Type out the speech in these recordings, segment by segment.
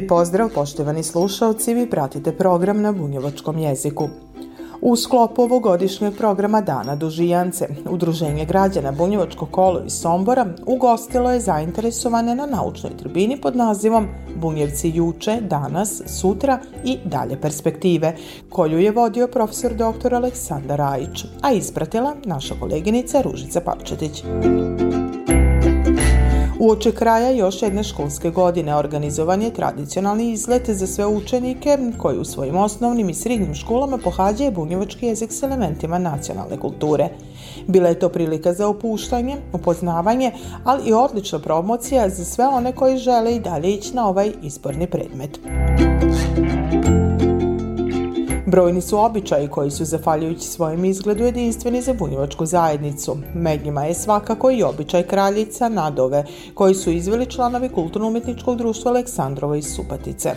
Lijep pozdrav poštovani slušalci, vi pratite program na bunjevačkom jeziku. U sklopu ovogodišnjeg programa Dana Dužijance, Udruženje građana Bunjevačko kolo iz Sombora ugostilo je zainteresovane na naučnoj tribini pod nazivom Bunjevci juče, danas, sutra i dalje perspektive, koju je vodio profesor dr. Aleksandar Rajić, a ispratila naša koleginica Ružica Papčetić. Uoče kraja još jedne školske godine organizovan je tradicionalni izlet za sve učenike koji u svojim osnovnim i srednjim školama pohađaju bunjevački jezik s elementima nacionalne kulture. Bila je to prilika za opuštanje, upoznavanje, ali i odlična promocija za sve one koji žele i dalje ići na ovaj izborni predmet. Brojni su običaji koji su, zafaljujući svojim izgledu, jedinstveni za bunjevačku zajednicu. Med njima je svakako i običaj kraljica Nadove, koji su izveli članovi kulturno-umetničkog društva Aleksandrova iz Supatice.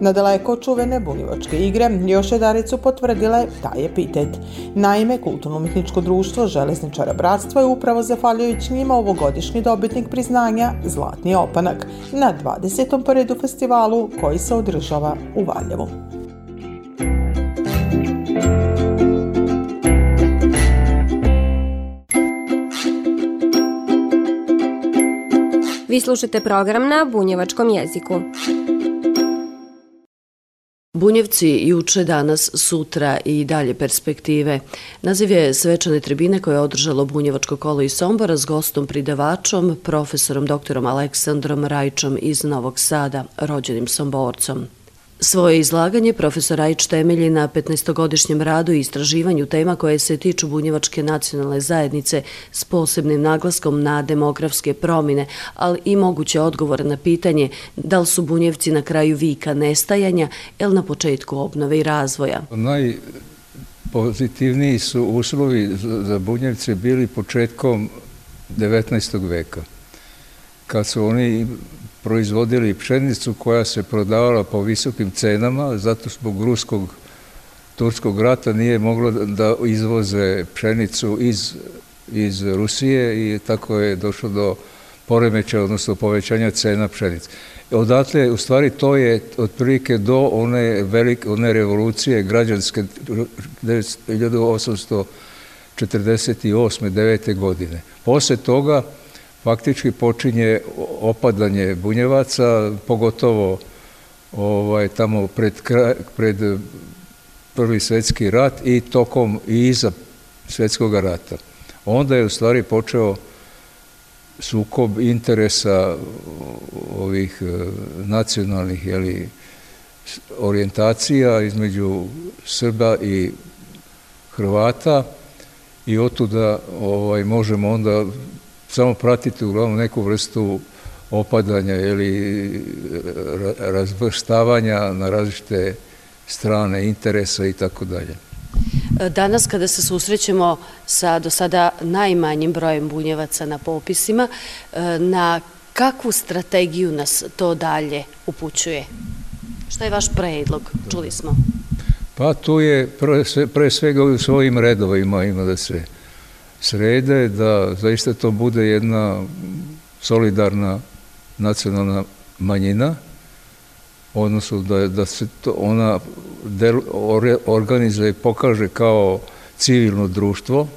Na daleko čuvene bunjevačke igre još jedaricu potvrdile taj epitet. Naime, Kulturno-umetničko društvo Železničara Bratstva je upravo zafaljujući njima ovogodišnji dobitnik priznanja Zlatni opanak na 20. poredu festivalu koji se održava u Valjevu. Slušate program na bunjevačkom jeziku. Bunjevci juče, danas, sutra i dalje perspektive. Naziv je svečane tribine koje je održalo Bunjevačko kolo iz Sombora s gostom pridavačom, profesorom doktorom Aleksandrom Rajčom iz Novog Sada, rođenim Somborcom. Svoje izlaganje profesor Ajić temelji na 15-godišnjem radu i istraživanju tema koje se tiču bunjevačke nacionalne zajednice s posebnim naglaskom na demografske promjene, ali i moguće odgovore na pitanje da li su bunjevci na kraju vika nestajanja ili na početku obnove i razvoja. Najpozitivniji su uslovi za bunjevce bili početkom 19. veka kad su oni proizvodili pšenicu koja se prodavala po visokim cenama, zato zbog ruskog turskog rata nije moglo da izvoze pšenicu iz, iz Rusije i tako je došlo do poremeća, odnosno povećanja cena pšenice. Odatle, u stvari, to je otprilike do one, velike, one revolucije građanske 1848. 9. godine. Posle toga, faktički počinje opadanje bunjevaca, pogotovo ovaj, tamo pred, pred prvi svetski rat i tokom i iza svetskog rata. Onda je u stvari počeo sukob interesa ovih e, nacionalnih jeli, orijentacija između Srba i Hrvata i otuda ovaj, možemo onda samo pratite uglavnom neku vrstu opadanja ili razvrstavanja na različite strane interesa i tako dalje. Danas kada se susrećemo sa do sada najmanjim brojem bunjevaca na popisima, na kakvu strategiju nas to dalje upućuje? Šta je vaš predlog? Čuli smo. Pa tu je pre, pre svega u svojim redovima ima da se srede, da zaista to bude jedna solidarna nacionalna manjina, odnosno da, da se to ona del, organizuje i pokaže kao civilno društvo,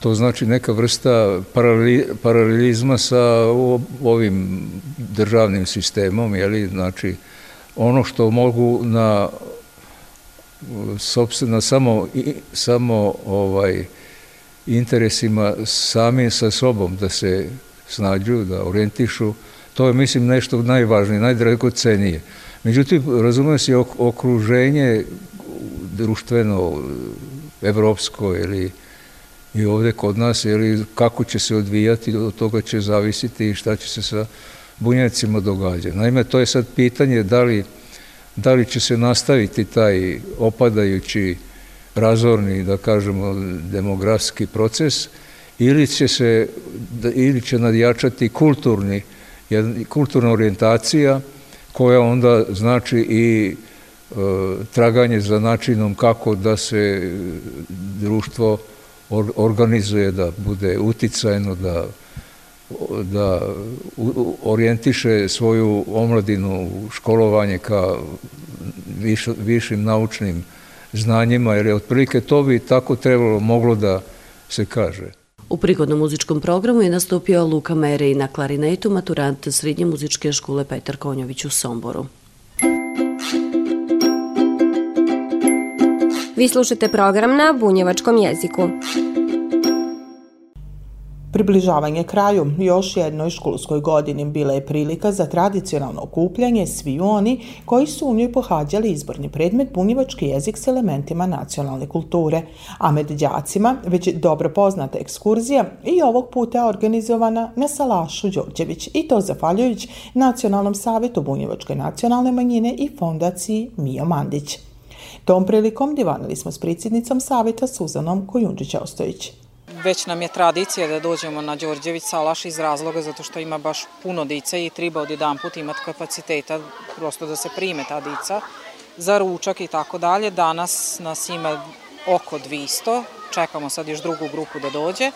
to znači neka vrsta paraleli, paralelizma sa ovim državnim sistemom, jeli, znači ono što mogu na sobstveno samo, samo ovaj, interesima sami sa sobom da se snađu, da orientišu. To je, mislim, nešto najvažnije, najdragocenije. Međutim, razumijem se okruženje društveno, evropsko ili i ovde kod nas, ili kako će se odvijati, od toga će zavisiti i šta će se sa bunjevcima događa. Naime, to je sad pitanje da li, da li će se nastaviti taj opadajući razorni, da kažemo, demografski proces ili će se, ili će nadjačati kulturni, kulturna orijentacija koja onda znači i e, traganje za načinom kako da se društvo organizuje, da bude uticajno, da da orijentiše svoju omladinu u školovanje ka viš, višim naučnim znanjima, jer je otprilike to bi tako trebalo moglo da se kaže. U prigodnom muzičkom programu je nastupio Luka Merej na klarinetu, maturant Srednje muzičke škole Petar Konjović u Somboru. Vi slušate program na bunjevačkom jeziku. Približavanje kraju. Još jednoj školskoj godini bila je prilika za tradicionalno okupljanje svi oni koji su u njoj pohađali izborni predmet bunjevački jezik s elementima nacionalne kulture, a med đacima već dobro poznata ekskurzija i ovog puta organizovana na Salašu Đorđević i to zahvaljujući Nacionalnom savjetu bunjevačke nacionalne manjine i fondaciji Mio Mandić. Tom prilikom divanili smo s predsjednicom savjeta Suzanom Kojundžić-Ostojić već nam je tradicija da dođemo na Đorđević Salaš iz razloga zato što ima baš puno dice i treba od jedan put imati kapaciteta prosto da se prime ta dica za ručak i tako dalje. Danas nas ima oko 200, čekamo sad još drugu grupu da dođe.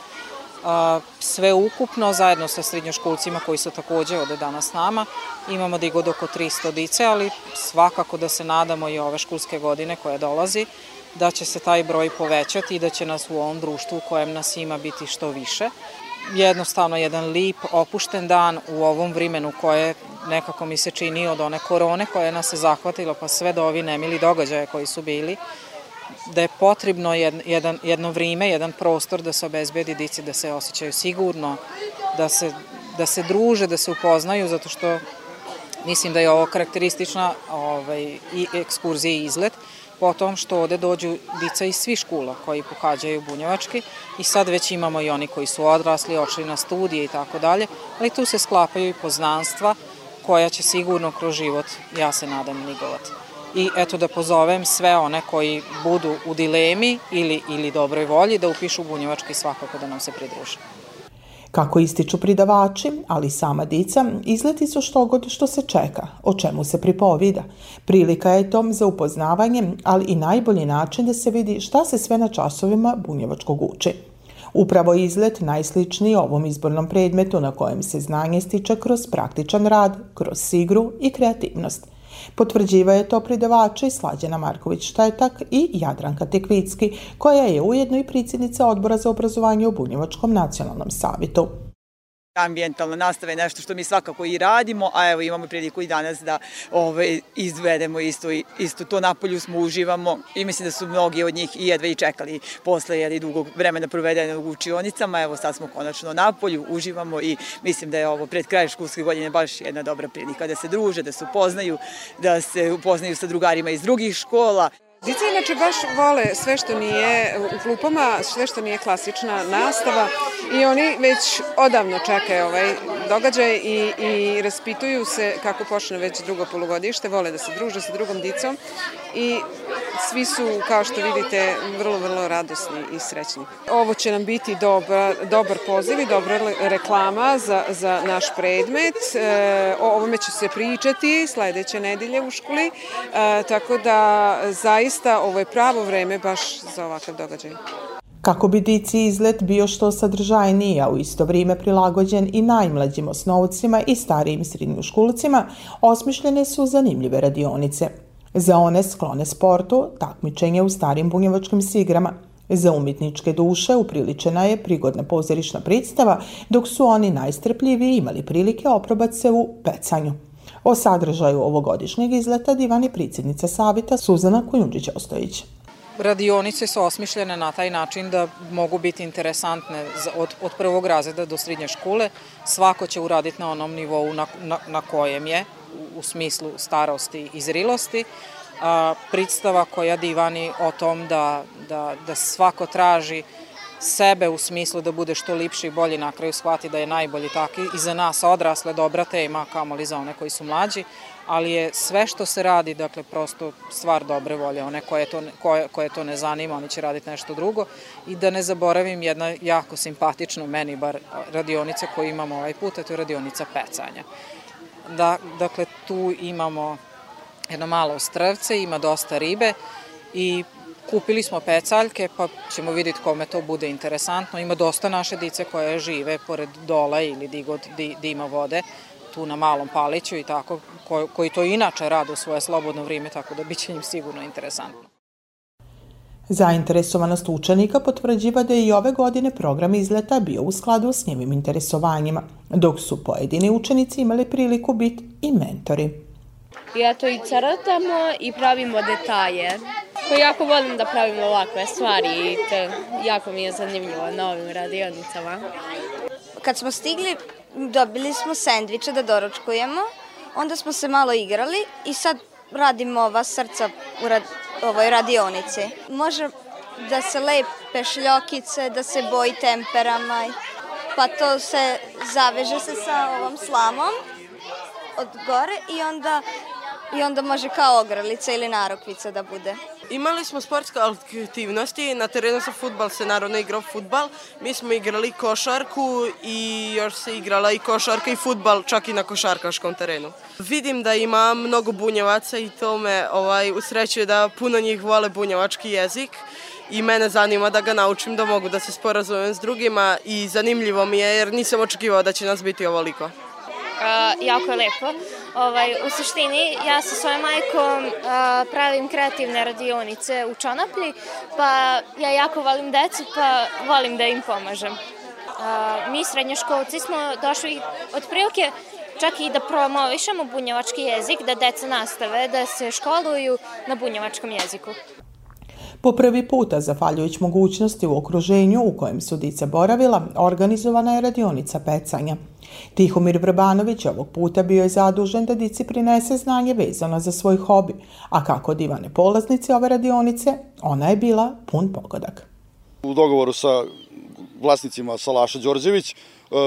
Sve ukupno, zajedno sa srednjoškolcima koji su takođe ovde danas nama, imamo da i god oko 300 dice, ali svakako da se nadamo i ove školske godine koja dolazi, da će se taj broj povećati i da će nas u ovom društvu u kojem nas ima biti što više. Jednostavno jedan lip, opušten dan u ovom vrimenu koje nekako mi se čini od one korone koje nas je zahvatilo pa sve do ovi nemili događaje koji su bili, da je potrebno jedan, jedno vrime, jedan prostor da se obezbedi dici da se osjećaju sigurno, da se, da se druže, da se upoznaju, zato što mislim da je ovo karakteristična ovaj, i ekskurzija i izlet, potom što ovde dođu dica iz svih škola koji pohađaju bunjevački i sad već imamo i oni koji su odrasli, očli na studije i tako dalje, ali tu se sklapaju i poznanstva koja će sigurno kroz život, ja se nadam, nigovati. I eto da pozovem sve one koji budu u dilemi ili, ili dobroj volji da upišu bunjevački svakako da nam se pridruže. Kako ističu pridavači, ali sama dica, izleti su što god što se čeka, o čemu se pripovida. Prilika je tom za upoznavanje, ali i najbolji način da se vidi šta se sve na časovima bunjevačkog uči. Upravo izlet najsličniji ovom izbornom predmetu na kojem se znanje stiče kroz praktičan rad, kroz sigru i kreativnost. Potvrđivaju to pridavači Slađana Marković-Štetak i Jadranka Tekvicki, koja je ujedno i predsjednica odbora za obrazovanje u Bunjevačkom nacionalnom savitu. Ambijentalna nastava je nešto što mi svakako i radimo, a evo imamo priliku i danas da ovaj, izvedemo isto, isto to napolju smo uživamo i mislim da su mnogi od njih i jedva i čekali posle jeli, dugog vremena provedene u učionicama, evo sad smo konačno napolju, uživamo i mislim da je ovo pred kraj školske godine baš jedna dobra prilika da se druže, da se upoznaju, da se upoznaju sa drugarima iz drugih škola. Dica inače baš vole sve što nije u klupama, sve što nije klasična nastava i oni već odavno čekaju ovaj događaj i, i raspituju se kako počne već drugo polugodište, vole da se druže sa drugom dicom i svi su, kao što vidite, vrlo, vrlo radosni i srećni. Ovo će nam biti dobar, dobar poziv i dobra reklama za, za naš predmet. E, o ovome će se pričati sledeće nedelje u školi, e, tako da zaista ovo je pravo vreme baš za ovakav događaj. Kako bi dici izlet bio što sadržajniji, a u isto vrijeme prilagođen i najmlađim osnovcima i starijim srednjoškolcima, osmišljene su zanimljive radionice. Za one sklone sportu, takmičenje u starim bunjevačkim sigrama. Za umjetničke duše upriličena je prigodna pozorišna predstava, dok su oni najstrpljiviji imali prilike oprobati se u pecanju. O sadržaju ovogodišnjeg izleta divani predsjednica Savita Suzana Kujundžić-Ostojić. Radionice su osmišljene na taj način da mogu biti interesantne od, od prvog razreda do srednje škole. Svako će uraditi na onom nivou na, na, na kojem je, u, u smislu starosti i zrilosti. A, predstava koja divani o tom da, da, da svako traži sebe u smislu da bude što lipši i bolji, na kraju shvati da je najbolji taki i za nas odrasle dobra tema, kamoli za one koji su mlađi, ali je sve što se radi, dakle, prosto stvar dobre volje. One koje to, koje, koje to ne zanima, oni će raditi nešto drugo. I da ne zaboravim jedna jako simpatična meni bar radionica koju imamo ovaj put, a to je radionica pecanja. Da, dakle, tu imamo jedno malo strvce, ima dosta ribe i kupili smo pecaljke, pa ćemo vidjeti kome to bude interesantno. Ima dosta naše dice koje žive pored dola ili di god di, di ima vode, tu na malom paliću i tako, koji, koji to inače rade u svoje slobodno vrijeme, tako da biće im sigurno interesantno. Zainteresovanost učenika potvrđiva da je i ove godine program izleta bio u skladu s njevim interesovanjima, dok su pojedini učenici imali priliku biti i mentori. I eto i crtamo i pravimo detalje. Ko jako volim da pravim ovakve stvari i to jako mi je zanimljivo na ovim radionicama. Kad smo stigli, dobili smo sendviče da doručkujemo, onda smo se malo igrali i sad radimo ova srca u rad, ovoj radionici. Može da se lepe šljokice, da se boji temperama, pa to se zaveže se sa ovom slamom od gore i onda i onda može kao ogrlica ili narokvica da bude. Imali smo sportske aktivnosti, na terenu sa futbal se naravno igrao futbal, mi smo igrali košarku i još se igrala i košarka i futbal čak i na košarkaškom terenu. Vidim da ima mnogo bunjevaca i to me ovaj, usrećuje da puno njih vole bunjevački jezik i mene zanima da ga naučim da mogu da se sporazumem s drugima i zanimljivo mi je jer nisam očekivao da će nas biti ovoliko. Uh, jako je lepo. Ovaj, u suštini, ja sa svojom majkom uh, pravim kreativne radionice u Čonaplji, pa ja jako volim decu, pa volim da im pomažem. Uh, mi srednjoškolci smo došli od prilike čak i da promovišemo bunjevački jezik, da deca nastave da se školuju na bunjevačkom jeziku. Po prvi puta, zafaljujući mogućnosti u okruženju u kojem su dica boravila, organizovana je radionica pecanja. Tihomir Vrbanović ovog puta bio je zadužen da dici prinese znanje vezano za svoj hobi, a kako divane polaznice ove radionice, ona je bila pun pogodak. U dogovoru sa vlasnicima Salaša Đorđević e,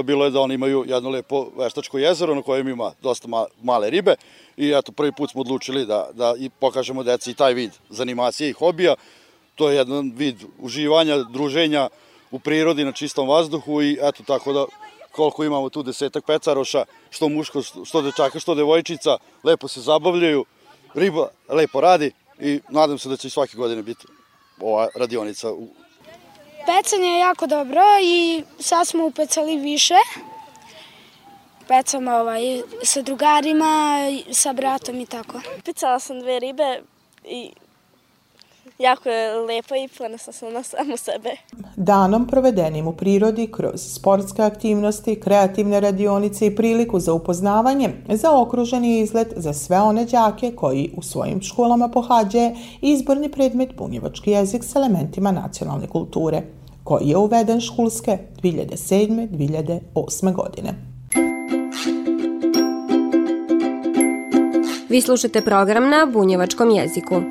bilo je da oni imaju jedno lepo veštačko jezero na kojem ima dosta male ribe i eto prvi put smo odlučili da, da i pokažemo deci i taj vid zanimacije i hobija to je jedan vid uživanja, druženja u prirodi na čistom vazduhu i eto tako da koliko imamo tu desetak pecaroša, što muško, što dečaka, što devojčica, lepo se zabavljaju, riba lepo radi i nadam se da će i svake godine biti ova radionica. Pecanje je jako dobro i sad smo upecali više. Pecamo ovaj, sa drugarima, sa bratom i tako. Pecala sam dve ribe i jako je lepo i ponosna sam na samu sebe. Danom provedenim u prirodi kroz sportske aktivnosti, kreativne radionice i priliku za upoznavanje zaokružen je izlet za sve one đake koji u svojim školama pohađaje izborni predmet bunjevački jezik s elementima nacionalne kulture, koji je uveden školske 2007-2008. godine. Vi slušate program na bunjevačkom jeziku.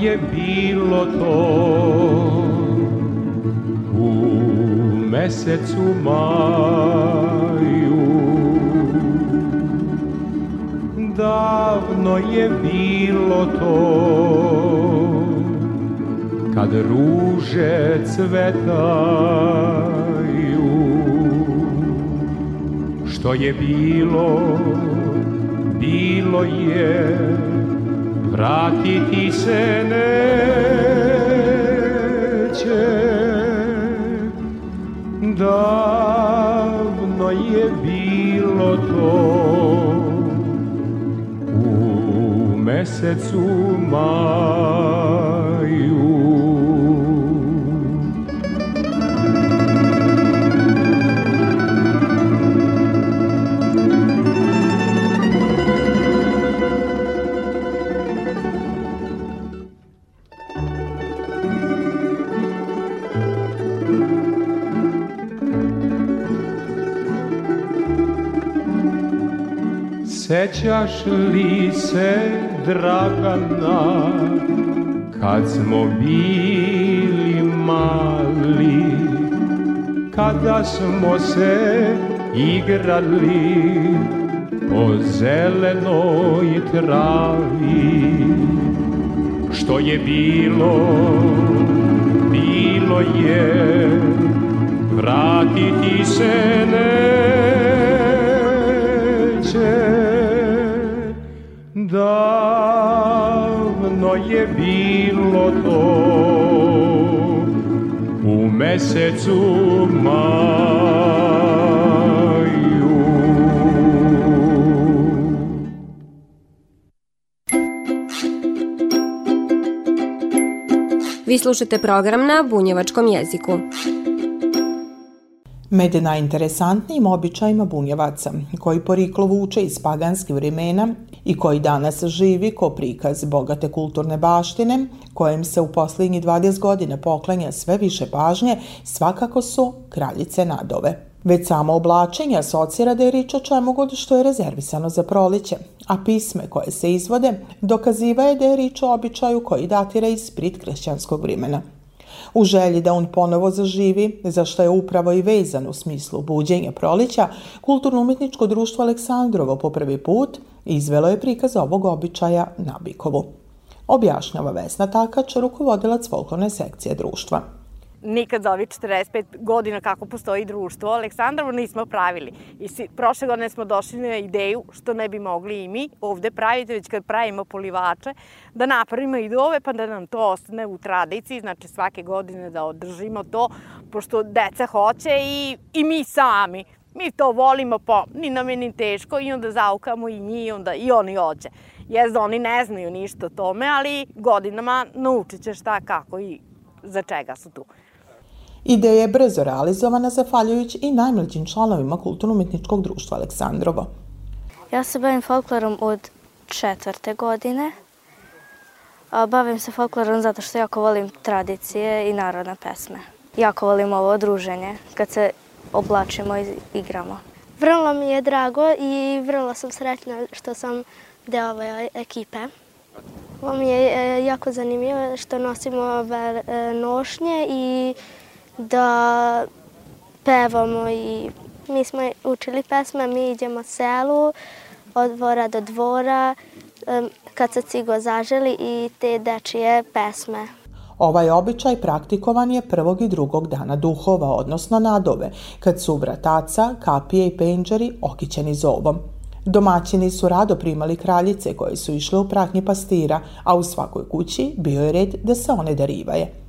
Je bilo to. U mesecu maju. Davno je bilo to. Kad ruže cvetaju. Što je bilo, bilo je vratiti se neće. Davno je bilo to. U mesecu maju Sećaš li se Dragana kad smo bili mali? Kada smo se igrali po zelenoj travi? Što je bilo? Bilo je vratiti se neće je bilo to u mesecu maju Vi slušate program na bunjevačkom jeziku. Med najinteresantnijim običajima bunjevaca, koji poriklo vuče iz paganskih vremena i koji danas živi ko prikaz bogate kulturne baštine, kojem se u posljednjih 20 godina poklanja sve više pažnje, svakako su kraljice nadove. Već samo oblačenje asocira da je rič o čemu god što je rezervisano za proliće, a pisme koje se izvode dokaziva je da je rič o običaju koji datira iz pritkršćanskog vremena. U želji da on ponovo zaživi, za što je upravo i vezan u smislu buđenja prolića, Kulturno-umjetničko društvo Aleksandrovo po prvi put izvelo je prikaz ovog običaja na Bikovu. Objašnjava Vesna Takač, rukovodilac folklorne sekcije društva nikad za ovih 45 godina kako postoji društvo Aleksandrovo nismo pravili. I si, prošle godine smo došli na ideju što ne bi mogli i mi ovde praviti, već kad pravimo polivače, da napravimo i dove pa da nam to ostane u tradiciji, znači svake godine da održimo to, pošto deca hoće i, i mi sami. Mi to volimo, pa ni nam je ni teško i onda zaukamo i njih, onda i oni hoće. Jezda oni ne znaju ništa o tome, ali godinama naučit će šta, kako i za čega su tu. Ideja je brzo realizovana zahvaljujući i najmlađim članovima Kulturno-umjetničkog društva Aleksandrovo. Ja se bavim folklorom od četvrte godine. Bavim se folklorom zato što jako volim tradicije i narodne pesme. Jako volim ovo druženje kad se oblačimo i igramo. Vrlo mi je drago i vrlo sam sretna što sam deo ove ekipe. Ovo mi je e, jako zanimljivo što nosimo ove e, nošnje i da pevamo i mi smo učili pesme, mi idemo selu od dvora do dvora kad se cigo zaželi i te dečije pesme. Ovaj običaj praktikovan je prvog i drugog dana duhova, odnosno nadove, kad su brataca, kapije i penđeri okićeni zovom. Domaćini su rado primali kraljice koje su išle u pratnji pastira, a u svakoj kući bio je red da se one darivaje.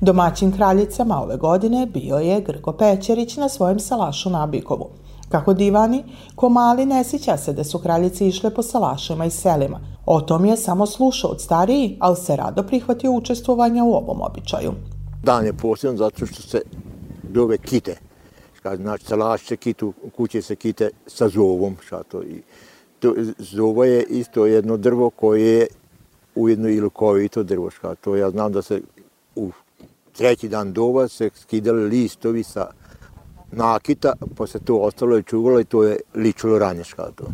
Domaćin kraljicama ove godine bio je Grko Pećerić na svojem salašu na Bikovu. Kako divani, ko mali ne sjeća se da su kraljice išle po salašima i selima. O tom je samo slušao od stariji, ali se rado prihvatio učestvovanja u ovom običaju. Dan je posljedan zato što se dove kite. Znači, salaš se kitu, kuće se kite sa zovom. Šato. I to, zovo je isto jedno drvo koje je ujedno i lukovito drvo. Šato. Ja znam da se u treći dan dova se skidali listovi sa nakita, se to ostalo i čuvalo i to je ličilo ranješka. To.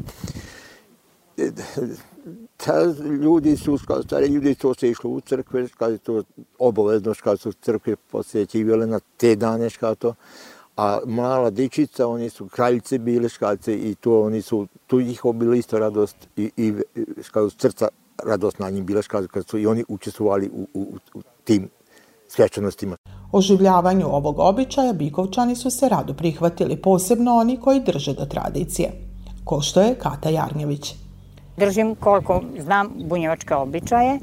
Ta ljudi su, stari ljudi, to se išlo u crkve, kada je to obavezno, kada su crkve posjećivale na te dane, to. A mala dičica, oni su kraljice bile škalce i to oni su, tu ih bilo isto radost i, i škado srca radost na njim bila škado, kad su i oni učestvovali u, u, u tim svečanostima. Oživljavanju ovog običaja Bikovčani su se rado prihvatili, posebno oni koji drže do tradicije. Ko što je Kata Jarnjević. Držim koliko znam bunjevačke običaje.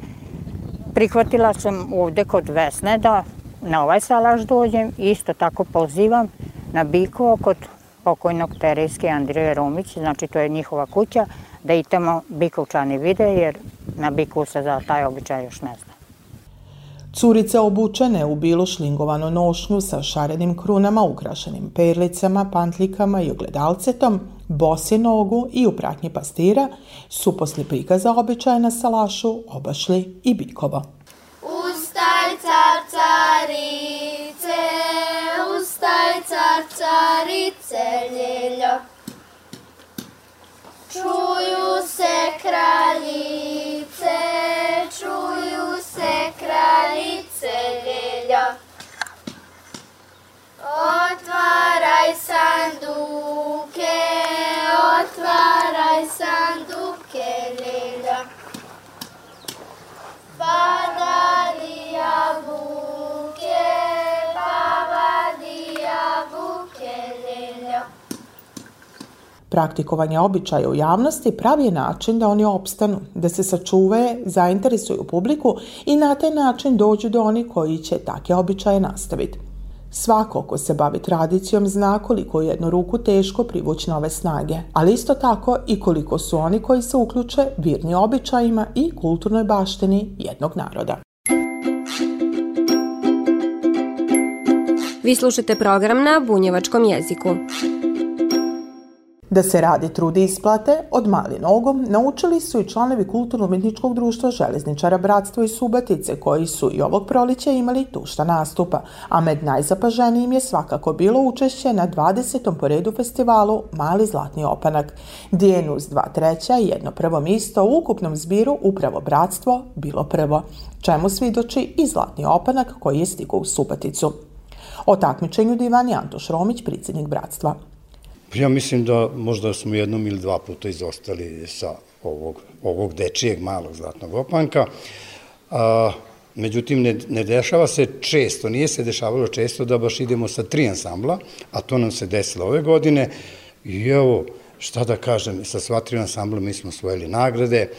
Prihvatila sam ovde kod Vesne da na ovaj salaš dođem. Isto tako pozivam na Bikovo kod pokojnog Terejske Andrije Romić, znači to je njihova kuća, da i tamo Bikovčani vide, jer na Bikovu se za taj običaj još ne zna. Curice obučene u bilo šlingovanu nošnju sa šarenim krunama ukrašenim perlicama, pantlikama i ogledalcetom, bosi nogu i u pratnji pastira su posle prikaza običaja na salašu obašli i bikovo. Ustaj car carice, ustaj car carice, ljeljo, čuju se kraljice, kraljice ljelja. Otvaraj sanduke, otvaraj sanduke ljelja. Padali jabuke, Praktikovanje običaja u javnosti pravi je način da oni opstanu, da se sačuvaju, zainteresuju publiku i na taj način dođu do onih koji će take običaje nastaviti. Svako ko se bavi tradicijom zna koliko je jednu ruku teško privući nove snage, ali isto tako i koliko su oni koji se uključe virni običajima i kulturnoj baštini jednog naroda. Vi slušate program na bunjevačkom jeziku. Da se radi trudi isplate od mali nogom naučili su i članovi Kulturno-umjetničkog društva Železničara Bratstvo i Subatice koji su i ovog prolića imali tušta nastupa, a med najzapaženijim je svakako bilo učešće na 20. poredu festivalu Mali zlatni opanak, gdje je NUS dva treća i jedno prvo misto u ukupnom zbiru upravo Bratstvo bilo prvo, čemu svidoči i zlatni opanak koji je stigao u Subaticu. O takmičenju divani Antoš Romić, predsjednik Bratstva. Ja mislim da možda smo jednom ili dva puta izostali sa ovog, ovog dečijeg malog zlatnog opanka. A, međutim, ne, ne dešava se često, nije se dešavalo često da baš idemo sa tri ansambla, a to nam se desilo ove godine. I evo, šta da kažem, sa sva tri ansambla mi smo osvojili nagrade.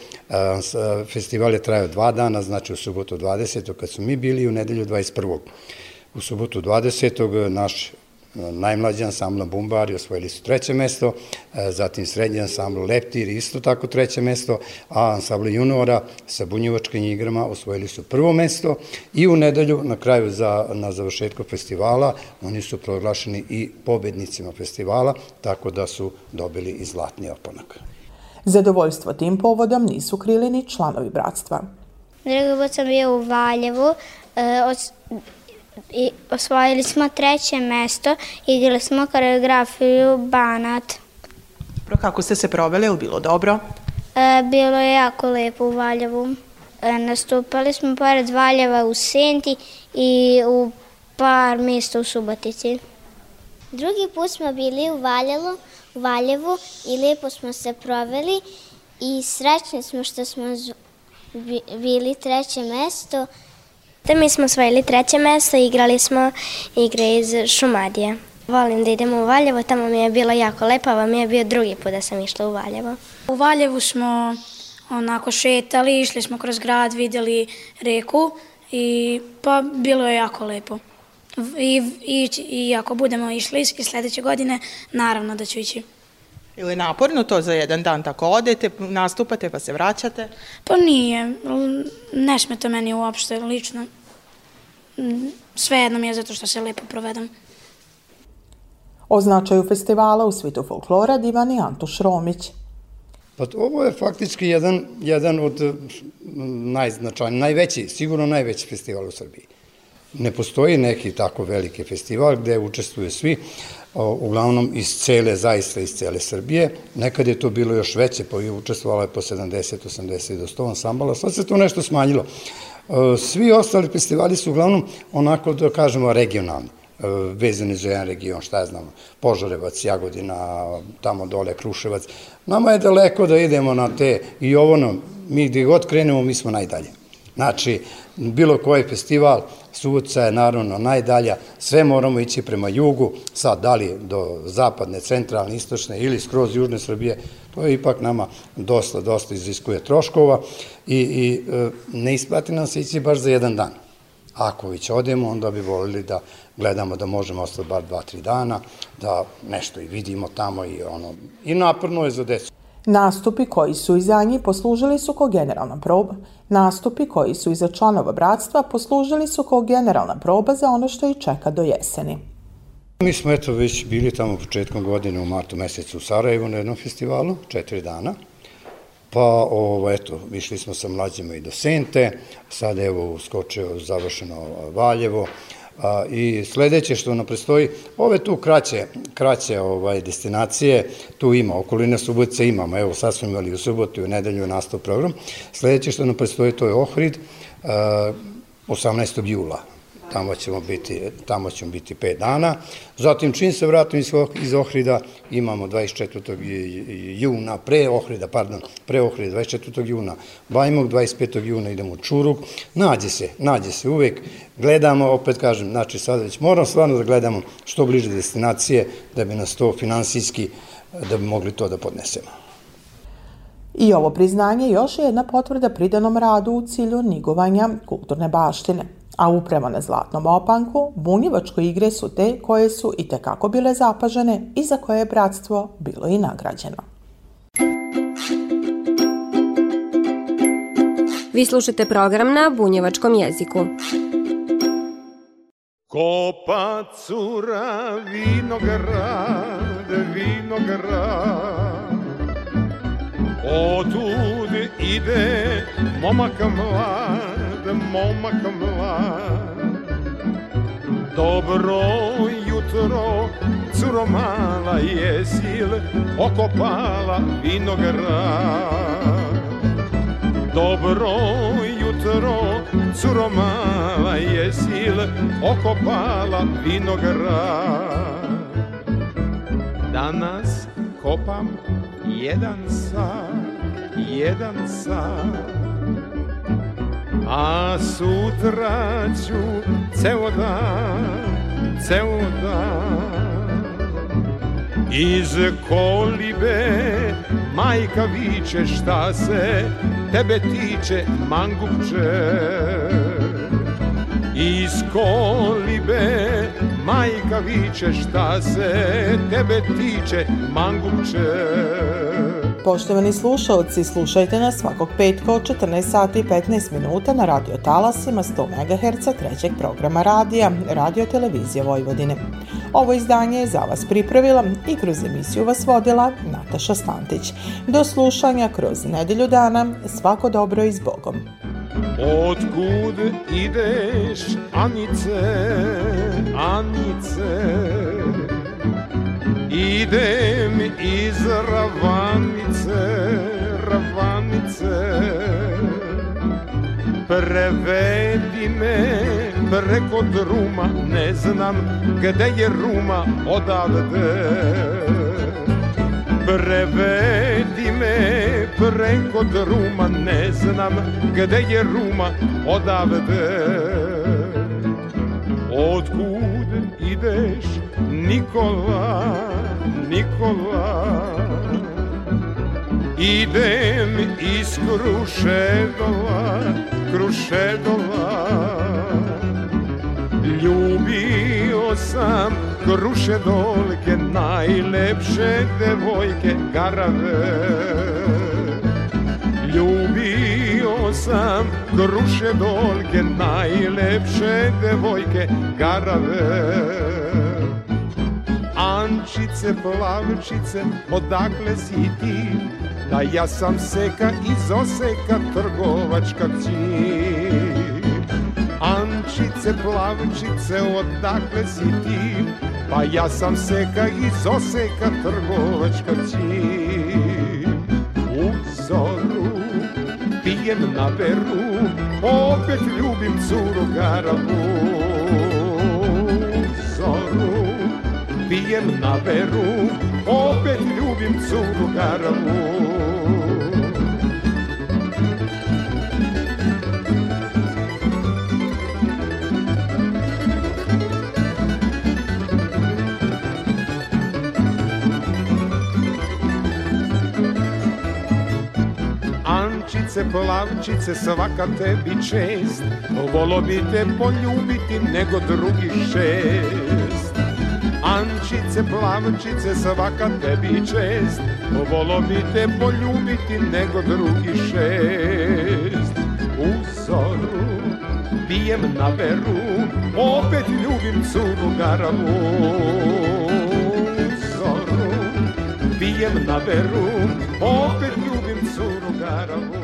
Festival je trajao dva dana, znači u subotu 20. kad su mi bili i u nedelju 21. U subotu 20. naš najmlađi ansambl Bumbari osvojili su treće mesto, zatim srednji ansambl Leptir isto tako treće mesto, a ansambl juniora sa bunjevačkim igrama osvojili su prvo mesto i u nedelju na kraju za, na završetku festivala oni su proglašeni i pobednicima festivala, tako da su dobili i zlatni oponak. Zadovoljstvo tim povodom nisu krili ni članovi bratstva. Drugi put sam bio u Valjevu, e, od, i osvojili smo treće mesto, igrali smo koreografiju Banat. Kako ste se proveli, ili bilo dobro? E, bilo je jako lepo u Valjevu. E, nastupali smo pored Valjeva u Senti i u par mjesta u Subotici. Drugi put smo bili u Valjevu, u Valjevu i lijepo smo se proveli i srećni smo što smo bili treće mesto. Da mi smo osvojili treće mesto i igrali smo igre iz Šumadije. Volim da idemo u Valjevo, tamo mi je bilo jako lepo, a mi je bio drugi put da sam išla u Valjevo. U Valjevu smo onako šetali, išli smo kroz grad, vidjeli reku i pa bilo je jako lepo. I, i, i ako budemo išli i sljedeće godine, naravno da ću ići. Ili naporno to za jedan dan tako odete, nastupate pa se vraćate? Pa nije, ne smeta meni uopšte lično. Sve jedno mi je zato što se lepo provedam. O značaju festivala u svitu folklora divan i Antoš Romić. Pa ovo je faktički jedan, jedan od najznačajnijih, najveći, sigurno najveći festival u Srbiji. Ne postoji neki tako veliki festival gde učestvuju svi, uglavnom iz cele, zaista iz cele Srbije. Nekad je to bilo još veće, pa je učestvovalo po 70, 80 do 100 ansambala, sad se to nešto smanjilo. Svi ostali festivali su uglavnom onako, da kažemo, regionalni vezani za jedan region, šta je znam, Požarevac, Jagodina, tamo dole, Kruševac. Nama je daleko da idemo na te i ovo nam, mi gdje god krenemo, mi smo najdalje. Znači, bilo koji festival, Suvoca je naravno najdalja, sve moramo ići prema jugu, sad da li do zapadne, centralne, istočne ili skroz južne Srbije, to je ipak nama dosta, dosta iziskuje troškova i, i e, ne isplati nam se ići baš za jedan dan. Ako već odemo, onda bi volili da gledamo da možemo ostati bar dva, tri dana, da nešto i vidimo tamo i ono, i naporno je za decu. Nastupi koji su iza njih poslužili su kao generalna proba. Nastupi koji su iza članova bratstva poslužili su kao generalna proba za ono što ih čeka do jeseni. Mi smo eto već bili tamo početkom godine u martu mesecu u Sarajevu na jednom festivalu, četiri dana. Pa, ovo, eto, išli smo sa mlađima i do Sente, sad evo uskočio završeno Valjevo, I sledeće što nam predstoji, ove tu kraće, kraće ovaj, destinacije, tu ima, okoline Subotice imamo, evo sad smo imali u subotu i u nedelju nastav program. Sledeće što nam predstoji to je Ohrid, a, 18. jula tamo ćemo biti, tamo ćemo biti 5 dana. Zatim, čim se vratim iz, iz Ohrida, imamo 24. juna, pre Ohrida, pardon, pre Ohrida, 24. juna, Bajmog, 25. juna idemo u Čuruk, nađe se, nađe se uvek, gledamo, opet kažem, znači sada već moramo stvarno da gledamo što bliže destinacije, da bi nas to finansijski, da bi mogli to da podnesemo. I ovo priznanje još je jedna potvrda pridanom radu u cilju nigovanja kulturne baštine a upravo na Zlatnom opanku bunjevačko igre su te koje su i tekako bile zapažene i za koje je bratstvo bilo i nagrađeno. Vi slušate program na bunjevačkom jeziku. Kopa cura vinograd, vinograd Otud ide momak mlad momak mlad Dobro jutro, curo mala, jesi li okopala vinograd? Dobro jutro, curo mala, jesi li okopala vinograd? Danas kopam jedan sat, jedan sat a sutra ću ceo dan, ceo dan. Iz kolibe majka viče šta se tebe tiče mangupče. Iz kolibe majka viče šta se tebe tiče mangupče. Poštovani slušalci, slušajte nas svakog petka od 14 sati i 15 minuta na radio talasima 100 MHz trećeg programa radija, Radio Televizije Vojvodine. Ovo izdanje je za vas pripravila i kroz emisiju vas vodila Nataša Stantić. Do slušanja kroz nedelju dana, svako dobro i s Bogom. Otkud ideš, Anice, Anice? Idem iz Ravanice, Ravanice. Prevedi me preko druma, ne znam gde je Ruma odavde. Prevedi me preko druma, ne znam gde je Ruma odavde. Otkud ideš Nikola, Nikola. Idem iz Krušedola, Krušedola Ljubio sam Krušedolke, najlepše devojke garave. Ljubio sam Krušedolke, najlepše devojke garave Ančice, plavčice, odakle si ti? Da ja sam seka iz Oseka, trgovačka kćir. Ančice, plavčice, odakle si ti? Pa ja sam seka iz Oseka, trgovačka kćir. U zoru pijem na veru, opet ljubim curu garavu. Pijem na veru, opet ljubim curu garavu. Ančice, plavčice, svaka tebi čest, volo bi te poljubiti nego drugi šest. Ančice, plavčice, svaka tebi čest. Volo bi te poljubiti nego drugi šest. U zoru pijem na veru Opet ljubim curu garavu. U zoru pijem na veru Opet ljubim curu garavu